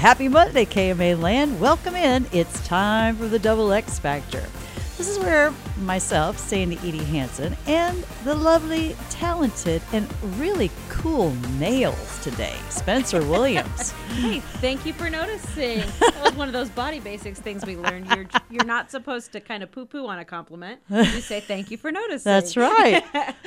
happy Monday, KMA Land. Welcome in. It's time for the Double X Factor. This is where myself, Sandy Edie Hansen, and the lovely, talented, and really cool nails today, Spencer Williams. hey, thank you for noticing. That was one of those body basics things we learned. You're you're not supposed to kind of poo poo on a compliment. You say thank you for noticing. That's right.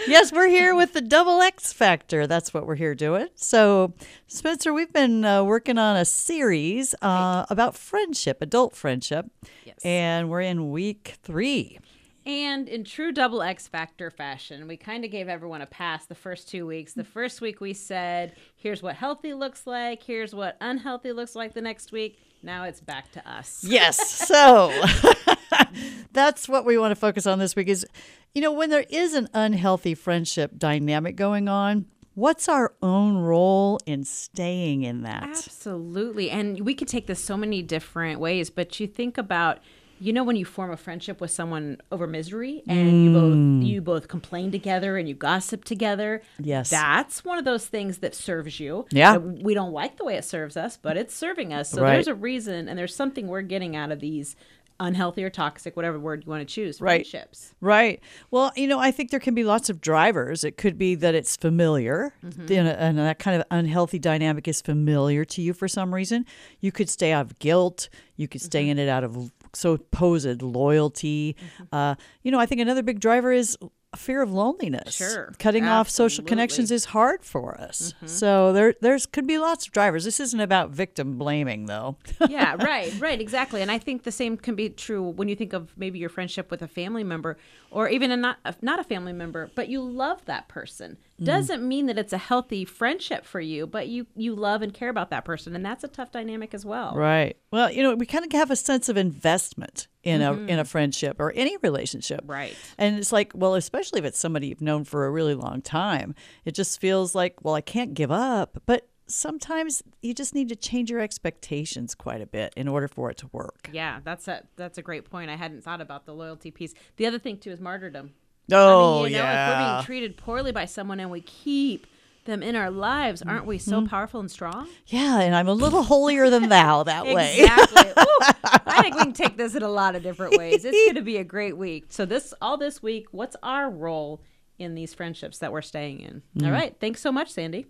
yes, we're here with the Double X Factor. That's what we're here doing. So, Spencer, we've been uh, working on a series uh, about friendship, adult friendship. Yes. And we're in week three. And in true double X Factor fashion, we kind of gave everyone a pass the first two weeks. The first week we said, here's what healthy looks like, here's what unhealthy looks like the next week. Now it's back to us. Yes. So that's what we want to focus on this week is, you know, when there is an unhealthy friendship dynamic going on, what's our own role in staying in that? Absolutely. And we could take this so many different ways, but you think about you know when you form a friendship with someone over misery and mm. you both you both complain together and you gossip together yes that's one of those things that serves you yeah we don't like the way it serves us but it's serving us so right. there's a reason and there's something we're getting out of these unhealthy or toxic, whatever word you want to choose, right. friendships. Right. Well, you know, I think there can be lots of drivers. It could be that it's familiar, mm-hmm. and that kind of unhealthy dynamic is familiar to you for some reason. You could stay out of guilt. You could stay mm-hmm. in it out of supposed loyalty. Mm-hmm. Uh, you know, I think another big driver is fear of loneliness. Sure. Cutting Absolutely. off social connections is hard for us. Mm-hmm. So there there's could be lots of drivers. This isn't about victim blaming though. yeah, right, right, exactly. And I think the same can be true when you think of maybe your friendship with a family member or even a not a, not a family member, but you love that person. Mm. Doesn't mean that it's a healthy friendship for you, but you you love and care about that person and that's a tough dynamic as well. Right. Well, you know, we kind of have a sense of investment in mm-hmm. a in a friendship or any relationship. Right. And it's like, well, especially if it's somebody you've known for a really long time, it just feels like, well, I can't give up. But sometimes you just need to change your expectations quite a bit in order for it to work. Yeah, that's a that's a great point. I hadn't thought about the loyalty piece. The other thing too is martyrdom. Oh, I mean, you know, yeah. if we're being treated poorly by someone and we keep them in our lives, aren't we so mm-hmm. powerful and strong? Yeah, and I'm a little holier than thou that way. Exactly. I think we can take this in a lot of different ways. It's going to be a great week. So this all this week, what's our role in these friendships that we're staying in? Mm. All right. Thanks so much, Sandy.